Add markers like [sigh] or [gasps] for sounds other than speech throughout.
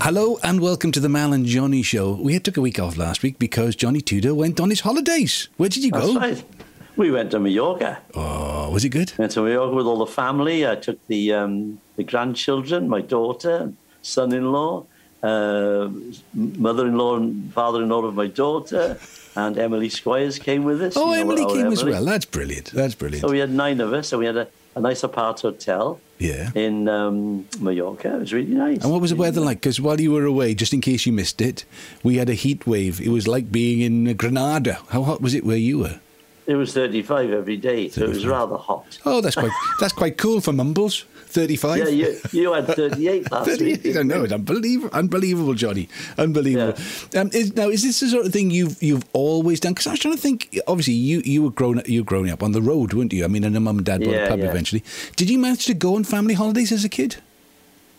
Hello and welcome to the Mal and Johnny show. We took a week off last week because Johnny Tudor went on his holidays. Where did you That's go? right. We went to Mallorca. Oh, was it good? Went to Mallorca with all the family. I took the um, the grandchildren, my daughter, son-in-law, uh, mother-in-law, and father-in-law of my daughter, and Emily Squires came with us. Oh, You know Emily came as well. That's brilliant. That's brilliant. So we had nine of us. So we had a, a nice apart hotel yeah. in um, Mallorca. It was really nice. And what was the weather like? Because while you were away, just in case you missed it, we had a heat wave. It was like being in Granada. How hot was it where you were? It was 35 every day, so it was rather hot. Oh, that's quite that's quite cool for Mumbles. Thirty-five. Yeah, you, you had 38 last [laughs] week. 38. I know it's unbelievable, unbelievable, Johnny, unbelievable. Um, is, now, is this the sort of thing you've you've always done? Because I was trying to think. Obviously, you you were grown you were growing up on the road, weren't you? I mean, and a mum and dad bought a pub yeah. eventually. Did you manage to go on family holidays as a kid?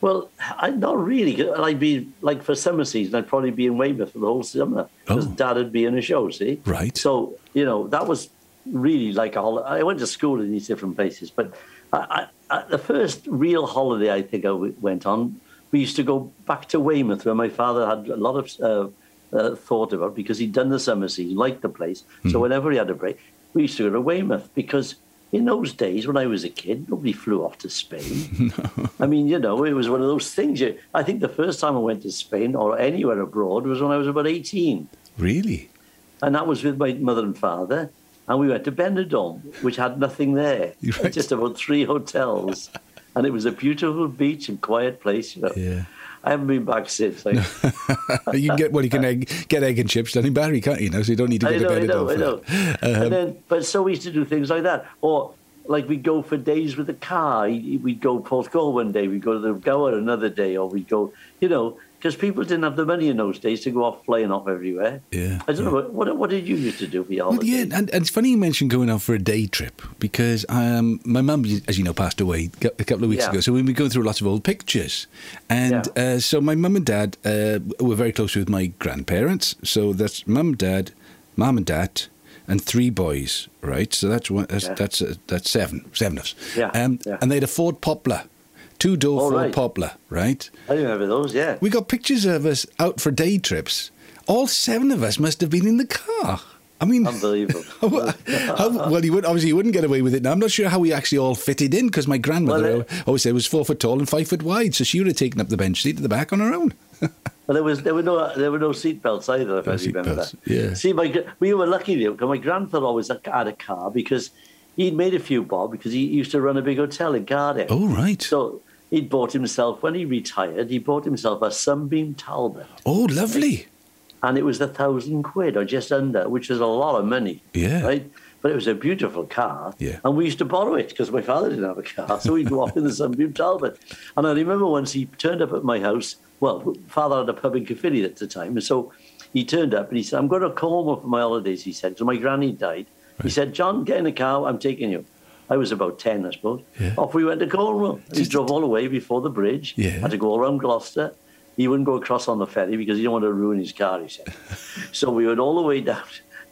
Well, I, not really. I'd be like for summer season, I'd probably be in Weymouth for the whole summer because Oh. Dad would be in a show. See, Right. So you know that was really like a holiday. I went to school in these different places, but I, I, the first real holiday I think I w- went on, we used to go back to Weymouth, where my father had a lot of uh, uh, thought about because he'd done the summer season, liked the place. So Hmm. whenever he had a break, we used to go to Weymouth because. In those days, when I was a kid, nobody flew off to Spain. [laughs] I mean, you know, it was one of those things. You, I think the first time I went to Spain or anywhere abroad was when I was about 18. Really? And that was with my mother and father. And we went to Benidorm, which had nothing there, [laughs] Right. just about three hotels. And it was a beautiful beach and quiet place. You know. Yeah. I haven't been back since. Like, [laughs] you can get well, you can egg, get egg and chips down in Barry, can't you? Now, so you don't need to go I to Benidorm. I know, I know. Um, and then, but so we used to do things like that. Or like we'd go for days with the car. We'd go Portugal one day, we'd go to the Gower another day, or we'd go, you know, because people didn't have the money in those days to go off flying off everywhere. Yeah, I don't know, what, what, did you used to do for your Well, yeah, and, and it's funny you mentioned going out for a day trip because um, my mum, as you know, passed away a couple of weeks Yeah. ago. So we were going through lots of old pictures, and uh, so my mum and dad uh, were very close with my grandparents. So that's mum, dad, mum and dad, and three boys. Right, so that's one. That's Yeah. that's, uh, that's seven, seven of us. Yeah, Um, yeah. and they had a Ford Popular, two door Oh, Ford right. Popular. Right. I remember those, yeah. We got pictures of us out for day trips. All seven of us must have been in the car. I mean, Unbelievable. [laughs] how, how- well, you would obviously you wouldn't get away with it now. I'm not sure how we actually all fitted in because my grandmother Well, uh, always said was four foot tall and five foot wide, so she would have taken up the bench seat at the back on her own. [laughs] But there was there were no there were no seatbelts either. If No I remember seatbelts, that. yeah. See, my we were lucky though, because my grandfather always had a car because he'd made a few bob because he used to run a big hotel in Cardiff. Oh right. So he'd bought himself when he retired. He bought himself a Sunbeam Talbot, Oh lovely. and it was a thousand quid or just under, which was a lot of money. Yeah. Right. But it was a beautiful car. Yeah. And we used to borrow it because my father didn't have a car. So we'd go off in the Sunbeam Talbot. And I remember once he turned up at my house. Well, father had a pub in Caerphilly at the time. And so he turned up and he said, I'm going to Cornwall for my holidays, he said. So my granny died. He said, John, get in the car. I'm taking you. I was about 10, I suppose. Yeah. Off we went to Cornwall. He drove all the way before the bridge. Yeah. Had to go around Gloucester. He wouldn't go across on the ferry because he didn't want to ruin his car, he said. [laughs] so we went all the way down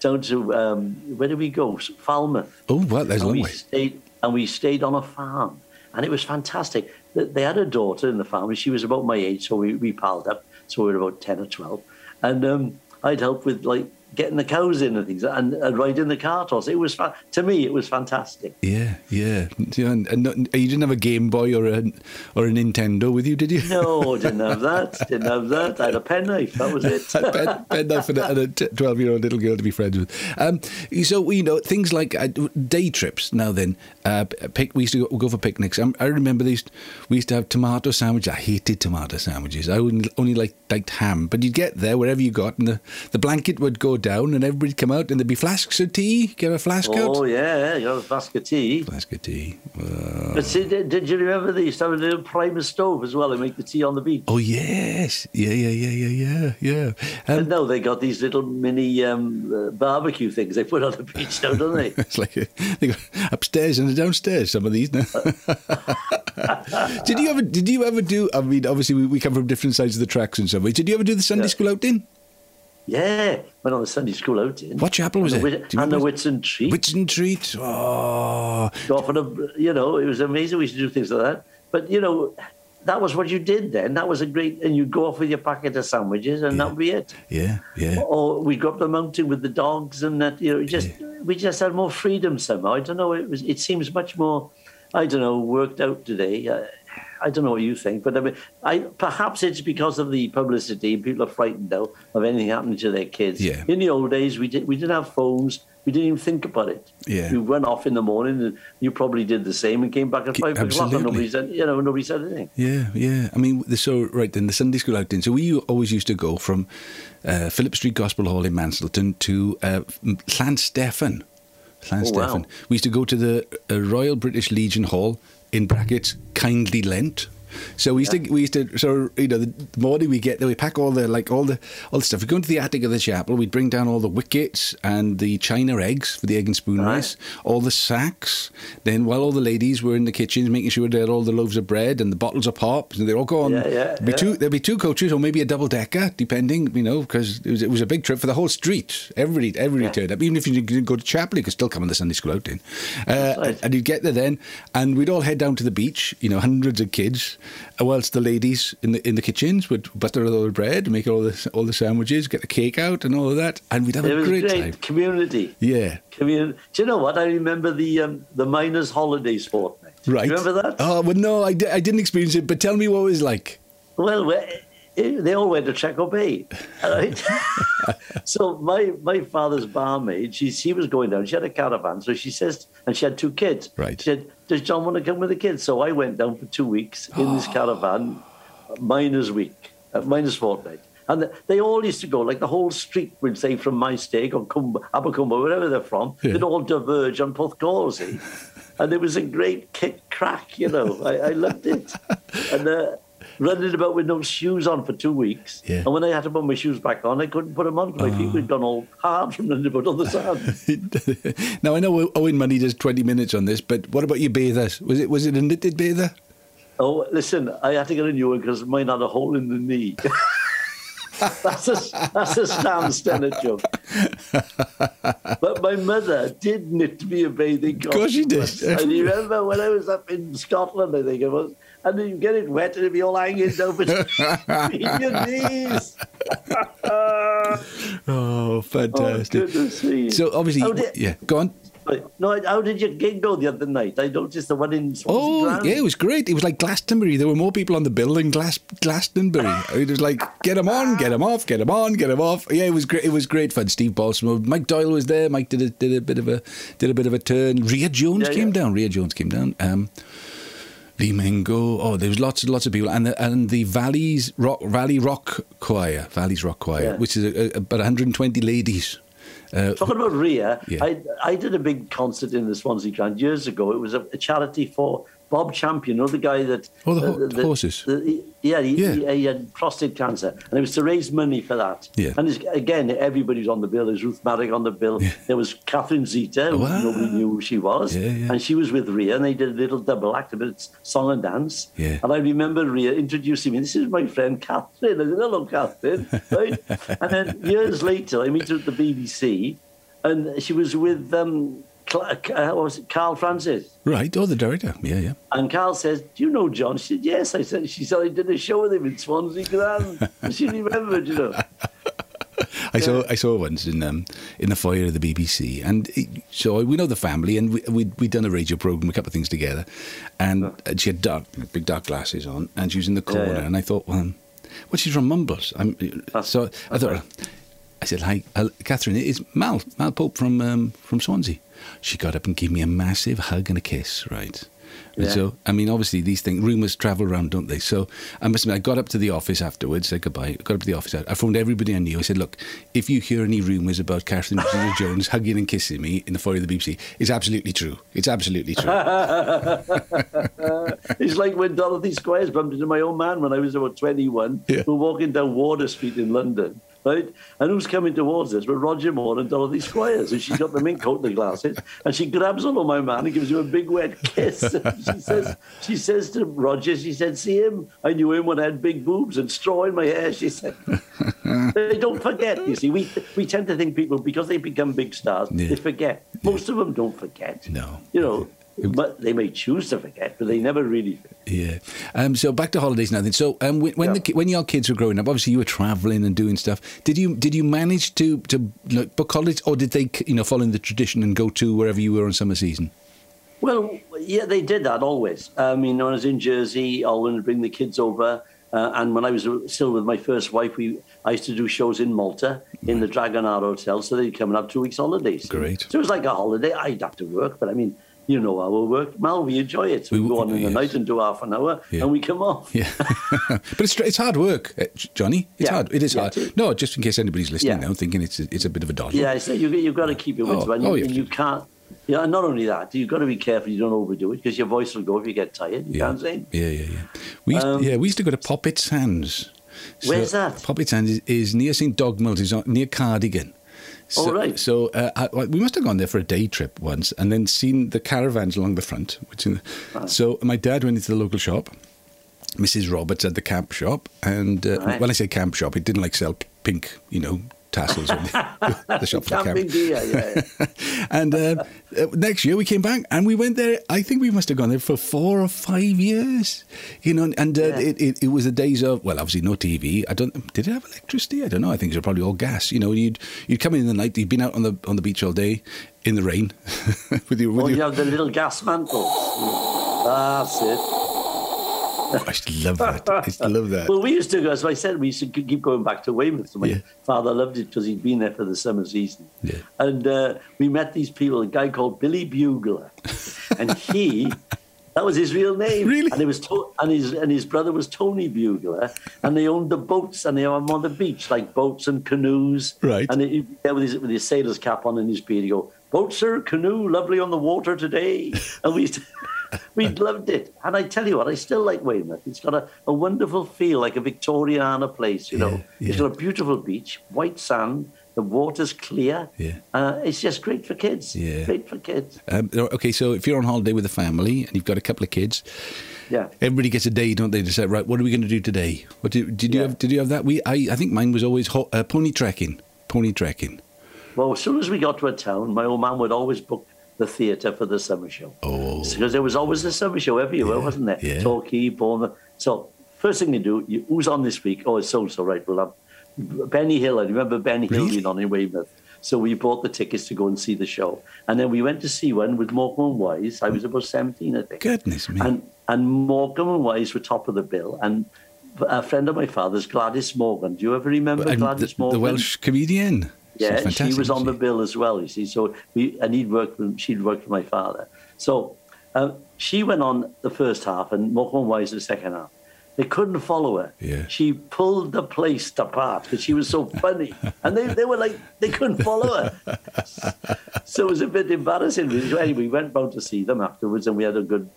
down to um, where did we go? Falmouth. Oh well, there's a And long we way. stayed and we stayed on a farm, and it was fantastic. They- They had a daughter in the family. She was about my age, so we, we palled up. So we were about ten or twelve, and um, I'd help with like getting the cows in and things, and, and riding the cart horse. It was fa- to me, it was fantastic. Yeah, yeah. Yeah, And, and not, you didn't have a Game Boy or a or a Nintendo with you, did you? No, [laughs] didn't have that. Didn't have that. I had a penknife. That was it. [laughs] a pen, pen and a, and a t- 12-year-old little girl to be friends with. Um, so, you know, things like uh, day trips now then. Uh, pic, we used to go, go for picnics. Um, I remember these, we used to have tomato sandwiches. I hated tomato sandwiches. I only, only liked, liked ham. But you'd get there wherever you got and the, the blanket would go down and everybody'd come out and there'd be flasks of tea. Get a flask Oh out. yeah, you got a flask of tea. Flask of tea. Uh, But see, did, did you remember they used to have a little primer stove as well and make the tea on the beach? oh, yes. Yeah, yeah, yeah, yeah, yeah, yeah. Um, And now they got these little mini um, uh, barbecue things they put on the beach now, don't they? [laughs] It's like a, they got upstairs and downstairs. Some of these now. [laughs] did you ever? Did you ever do? I mean, obviously we, we come from different sides of the tracks in some ways. Did you ever do the Sunday Yeah. school outing? Yeah, went on the Sunday school outing. What chapel was and it? The, Do Whit- you and the? Whitsun Tree. Whitsun Treat. Oh, on a, you know, it was amazing. We used to do things like that. But, you know, that was what you did then. That was a great, and you'd go off with your packet of sandwiches, and that would be it. Yeah, yeah. Or we'd go up the mountain with the dogs, and that you know, just we just had more freedom somehow. I don't know. It was. It seems much more. I don't know. Worked out today. Uh, I don't know what you think, but I mean, I perhaps it's because of the publicity. People are frightened now of anything happening to their kids. Yeah. In the old days, we did we didn't have phones. We didn't even think about it. Yeah. We went off in the morning, and you probably did the same, and came back at five o'clock, and nobody said, you know, nobody said anything. Yeah, yeah. I mean, so right then the Sunday school outing. So we always used to go from uh, Philip Street Gospel Hall in Manselton to uh, Llanstefan. Llanstefan. wow. We used to go to the uh, Royal British Legion Hall in brackets kindly lent. So we used to we used to so you know the morning we get there we pack all the like all the all the stuff. We go into the attic of the chapel. We'd bring down all the wickets and the china eggs for the egg and spoon Right. rice, all the sacks. Then while all the ladies were in the kitchens making sure they had all the loaves of bread and the bottles of pop, and they'd all go on. Yeah, yeah, there'd be yeah. two there'd be two coaches or maybe a double decker, depending, you know, because it was it was a big trip for the whole street. Everybody everybody Yeah. turned up. Even if you didn't go to chapel, you could still come on the Sunday school outing. Uh, right. And you'd get there then, and we'd all head down to the beach. You know, hundreds of kids, whilst the ladies in the in the kitchens would butter all the bread, make all the all the sandwiches, get the cake out, and all of that, and we'd have It a great, great time. community. Yeah. Community. Do you know what? I remember the um, the miners' holidays fortnight. Right. You remember that? Oh, well, no, I, di- I didn't experience it, but tell me what it was like. Well, we- they all went to Trecco Bay. Right? [laughs] so my my father's barmaid, she she was going down. She had a caravan, so she says, and she had two kids. Right. She said, "Does John want to come with the kids?" So I went down for two weeks in this caravan, miners week, uh, miners fortnight. And they all used to go, like the whole street would say from Maesteg or Cumber, Abercumber, wherever they're from, Yeah. they'd all diverge on Porthcawl, [laughs] And it was a great kick crack, you know. I, I loved it. And uh, running about with no shoes on for two weeks. Yeah. And when I had to put my shoes back on, I couldn't put them on 'cause my feet ah. had gone all hard from running about on the sand. [laughs] now I know Owen Money does twenty minutes on this, but what about your bathers? Was it was it a knitted bather? Oh, listen, I had to get a new one because mine had a hole in the knee. [laughs] that's a that's a Stan Stennett joke. [laughs] but my mother did knit me a bathing costume. course she did. once. I remember when I was up in Scotland, I think it was, and then you get it wet and be all hanging down between your knees. Oh, [laughs] Oh, fantastic! me. so obviously, How did- yeah, go on. No, how did your gig go the other night? I noticed the one in Oh, Grand. yeah, it was great. It was like Glastonbury. There were more people on the bill than Glas- Glastonbury. [gasps] it was like, get them on, get them off, get them on, get them off. Yeah, it was great. It was great fun. Steve Balsamo, Mike Doyle was there. Mike did a, did a bit of a did a bit of a turn. Ria Jones Yeah, came yeah. down. Ria Jones came down. Um, Lee Mengo. Oh, there was lots and lots of people, and the, and the Valleys Rock Valley Rock Choir, Valleys Rock Choir, Yeah. which is a, a, about 120 ladies. Uh, Talking about Ria, Yeah. I I did a big concert in the Swansea Grand years ago. It was a, a charity for Bob Champion, the guy that Oh, the ho- horses. the- yeah, he, Yeah. He, he had prostate cancer, and it was to raise money for that. Yeah. And again, everybody's on the bill. There's Ruth Marrick on the bill. Yeah. There was Catherine Zeta, who Wow. nobody knew who she was, Yeah, yeah. and she was with Ria, and they did a little double act, a bit song and dance. Yeah. And I remember Ria introducing me. This is my friend Catherine. I said, "Hello, Catherine." [laughs] Right? and then years later, I meet her at the BBC, and she was with um, uh, what was it, Karl Francis. right. Oh, the director. Yeah, yeah. And Karl says, "Do you know John?" She said, "Yes." I said, "She said I did a show with him in Swansea Grand." And [laughs] she remembered, you know. I saw I saw her once in um, in the foyer of the BBC, and it, so we know the family, and we we'd, we'd done a radio program, a couple of things together, and and she had dark, big dark glasses on, and she was in the corner, yeah. and I thought, well, well, she's from Mumbles, I'm, so I thought. I said, "Hi, uh, Catherine. It's Mal, Mal Pope from um, from Swansea." She got up and gave me a massive hug and a kiss, right? And Yeah. so, I mean, obviously these things, rumours travel around, don't they? So, I must admit, I got up to the office afterwards, said goodbye, got up to the office. I phoned everybody I knew. I said, look, if you hear any rumours about Catherine Zeta-Jones [laughs] hugging and kissing me in the foyer of the BBC, it's absolutely true. It's absolutely true. [laughs] It's like when Dorothy Squires bumped into my old man when I was about 21. Yeah. We were walking down Wardour Street in London, right? And who's coming towards us? But Roger Moore and Dorothy Squires. And she's got the mink coat and the glasses. And she grabs on my man and gives him a big wet kiss. [laughs] she says, she says to Roger, she said, see him? I knew him when I had big boobs and straw in my hair, she said. [laughs] they don't forget, you see. We, we tend to think people, because they become big stars, Yeah. they forget. Most of them don't forget. No. You know, but they may choose to forget, but they never really. Yeah. Um, so back to holidays now. Then. So um, when when, Yeah. the, when your kids were growing up, obviously you were travelling and doing stuff. Did you did you manage to to like, book holidays, or did they you know follow in the tradition and go to wherever you were on summer season? Well, yeah, they did that always. I mean, when I was in Jersey, I would bring the kids over. Uh, and when I was still with my first wife, we I used to do shows in Malta in the Dragonara Hotel. So they'd come and have two weeks holidays. Great. So it was like a holiday. I'd have to work, but I mean, you know we work. Mal, we enjoy it. We, We- go on in the night and do half an hour, Yeah. and we come off. Yeah, [laughs] but it's it's hard work, uh, Johnny. It's Yeah. hard. It is Yeah, hard. it is. No, just in case anybody's listening now, thinking it's a, it's a bit of a doddle. Yeah, so you, you've got to keep your wits Oh, about oh, you, and you can't. Yeah, and not only that, you've got to be careful you don't overdo it because your voice will go if you get tired. You yeah, can't sing. yeah, yeah, yeah. We used, Um, yeah we used to go to Poppit Sands. Where's that? Poppit Sands is, is near St Dogmaels. It's on- near Cardigan. So, Oh, right. So uh, I, we must have gone there for a day trip once, and then seen the caravans along the front. Which, in Ah. so my dad went into the local shop. Mrs. Roberts at the camp shop, and uh, Right. when I say camp shop, it didn't like sell pink, you know, tassels. or the, [laughs] the shop camp. Camping gear, yeah. [laughs] and uh, uh, next year we came back and we went there. I think we must have gone there for four or five years, you know. And uh, Yeah. it, it, it was the days of well, obviously no TV. I don't. Did it have electricity? I don't know. I think it was probably all gas. You know, you'd you'd come in in the night. You'd been out on the on the beach all day in the rain [laughs] with your. With Oh, your you have the little gas mantles. That's it. [laughs] I just love that. I love that. Well, we used to go, as I said, we used to keep going back to Weymouth. So my Yeah. father loved it because he'd been there for the summer season. Yeah. And uh, we met these people, a guy called Billy Bugler. [laughs] and he, that was his real name. Really? And, it was to- and, his, and his brother was Tony Bugler. And they owned the boats and they were on the beach, like boats and canoes. Right. And he, there with, his, with his sailor's cap on and his beard, he'd go, Boat, sir, canoe, lovely on the water today. [laughs] And we used to, we loved it. And I tell you what, I still like Weymouth. It's got a, a wonderful feel, like a Victoriana place, you know. Yeah, It's yeah. got a beautiful beach, white sand, the water's clear. Yeah. Uh, it's just great for kids. Yeah. Great for kids. Um, okay, so if you're on holiday with a family and you've got a couple of kids, Yeah. everybody gets a day, don't they? To say, right, what are we going to do today? What did, did you Yeah. have? Did you have that? We, I, I think mine was always ho- uh, pony trekking. Pony trekking. Well, as soon as we got to a town, my old man would always book the theatre for the summer show. Oh, Because there was always a summer show every year, Yeah, wasn't there? yeah. Torquay, Bournemouth. So first thing you do, you, who's on this week? Oh, it's so so right. We'll have Benny Hill. I remember Benny Hill being on in Weymouth. So we bought the tickets to go and see the show, and then we went to see one with Morecambe and Wise. I was about seventeen, I think. goodness me. And and Morecambe and Wise were top of the bill, and a friend of my father's, Gladys Morgan. Do you ever remember And Gladys the, Morgan? the Welsh comedian. Yeah, she was on the bill as well. You see, so we and he'd worked with she'd worked with my father. So um, she went on the first half, and Morecambe Wise the second half. They couldn't follow her. Yeah. She pulled the place apart because she was so [laughs] funny, and they, they were like they couldn't follow her. [laughs] so it was a bit embarrassing. Anyway, we went round to see them afterwards, and we had a good.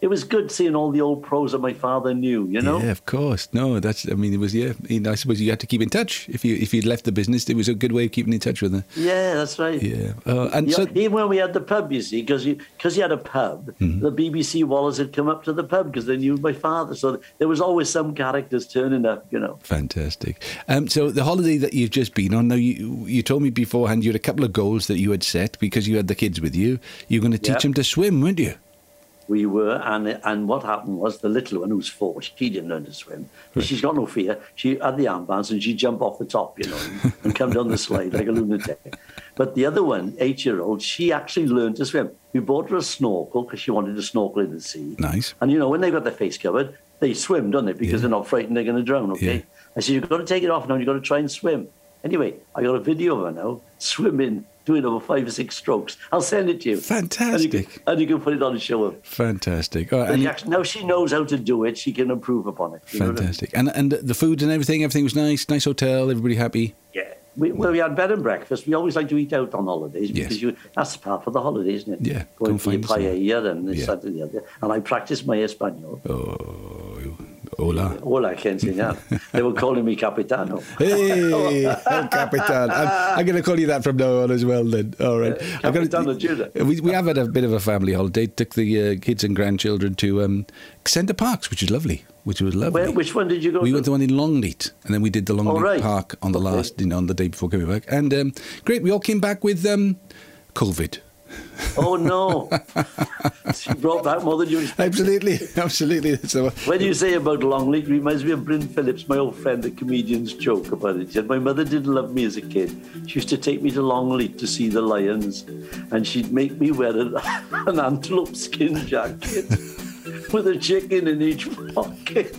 it was good seeing all the old pros that my father knew. You know. Yeah, of course. No, that's. I mean, it was. Yeah, I, suppose you had to keep in touch. If you if you'd left the business, it was a good way of keeping in touch with her. Yeah, that's right. Yeah, uh, and Yeah, so even when we had the pub, you see, because you because you had a pub, Mm-hmm. the BBC Wallers had come up to the pub because they knew my father. So there was always some characters turning up, you know. fantastic. Um, so the holiday that you've just been on. Now you you told me beforehand you had a couple of goals that you had set because you had the kids with you. You're going to teach Yeah. them to swim, weren't you? We were, and and what happened was the little one who's four, she didn't learn to swim. But she's got no fear. She had the armbands and she'd jump off the top, you know, and, come down the slide like a lunatic. But the other one, eight year old, she actually learned to swim. We bought her a snorkel because she wanted to snorkel in the sea. Nice. And you know, when they've got their face covered, they swim, don't they? Because Yeah. they're not frightened they're going to drown, okay? Yeah. I said, you've got to take it off now, you've got to try and swim. Anyway, I got a video of her now, swimming, doing over five or six strokes. I'll send it to you. And you, Fantastic. can, and you can put it on and show. Fantastic. And and, actually, now she knows how to do it, she can improve upon it. what I mean? fantastic. And and the food and everything. Everything was nice. Nice hotel. Everybody happy. Yeah. We, well, we had bed and breakfast. We always like to eat out on holidays Yes. because you, that's part of the holiday, isn't it? Yeah, go Going for your find some- paella and this, Yeah. that, and the other. And I practiced my Espanol. Oh, hola. Hola, I can say now. they were calling me Capitano. Hey, [laughs] El Capitan. I'm, I'm going to call you that from now on as well. Then, all right. Gonna- Capitano Judah. we we have had a bit of a family holiday. Took the uh, kids and grandchildren to um, Center Parcs, which is lovely. Which was lovely. Where, which one did you go we to? went to one in Longleat, and then we did the Longleat Oh, right. Park on the last, you know, on the day before coming back. And um, great, we all came back with um, COVID. [laughs] Oh no! she brought back more than you expected. Absolutely, [laughs] absolutely. So, uh, When you say about Longleat, it reminds me of Bryn Phillips, my old friend, the comedian's joke about it. She said, My mother didn't love me as a kid. She used to take me to Longleat to see the lions, and she'd make me wear an, [laughs] an antelope skin jacket with a chicken in each pocket.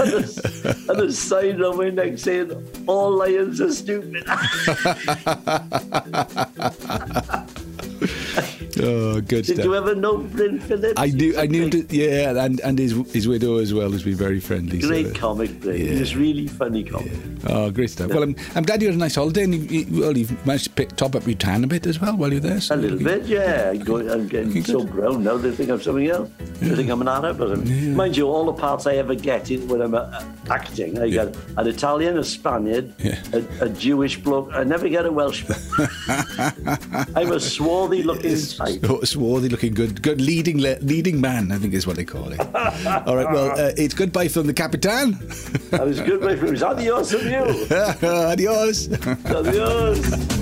and, a, and a sign on my neck saying, All lions are stupid. Oh, good Did stuff. you ever know Bryn Phillips? I knew, I knew, Great- yeah, and and his his widow as well has been very friendly. so, Great uh, comic, Bryn. yeah. He was really funny comic. Oh, great stuff. Well, I'm, I'm glad you had a nice holiday, and you, you, well, you've managed to pick, top up your tan a bit as well while you're there. So A little bit, yeah. I'm, going, I'm getting so good. brown now. They think I'm something else. They think I'm an Arab. Or something. Mind you, all the parts I ever get in when I'm uh, acting, I Yeah. get an Italian, a Spaniard, Yeah. a, a Jewish bloke. I never get a Welshman. [laughs] I'm a swarthy-looking type. [laughs] Oh, swarthy looking good, good leading le- leading man, I think is what they call it. All right, well, uh, it's goodbye from the Capitan. I was good, my friends. Adios from you. [laughs] Adios. Adios.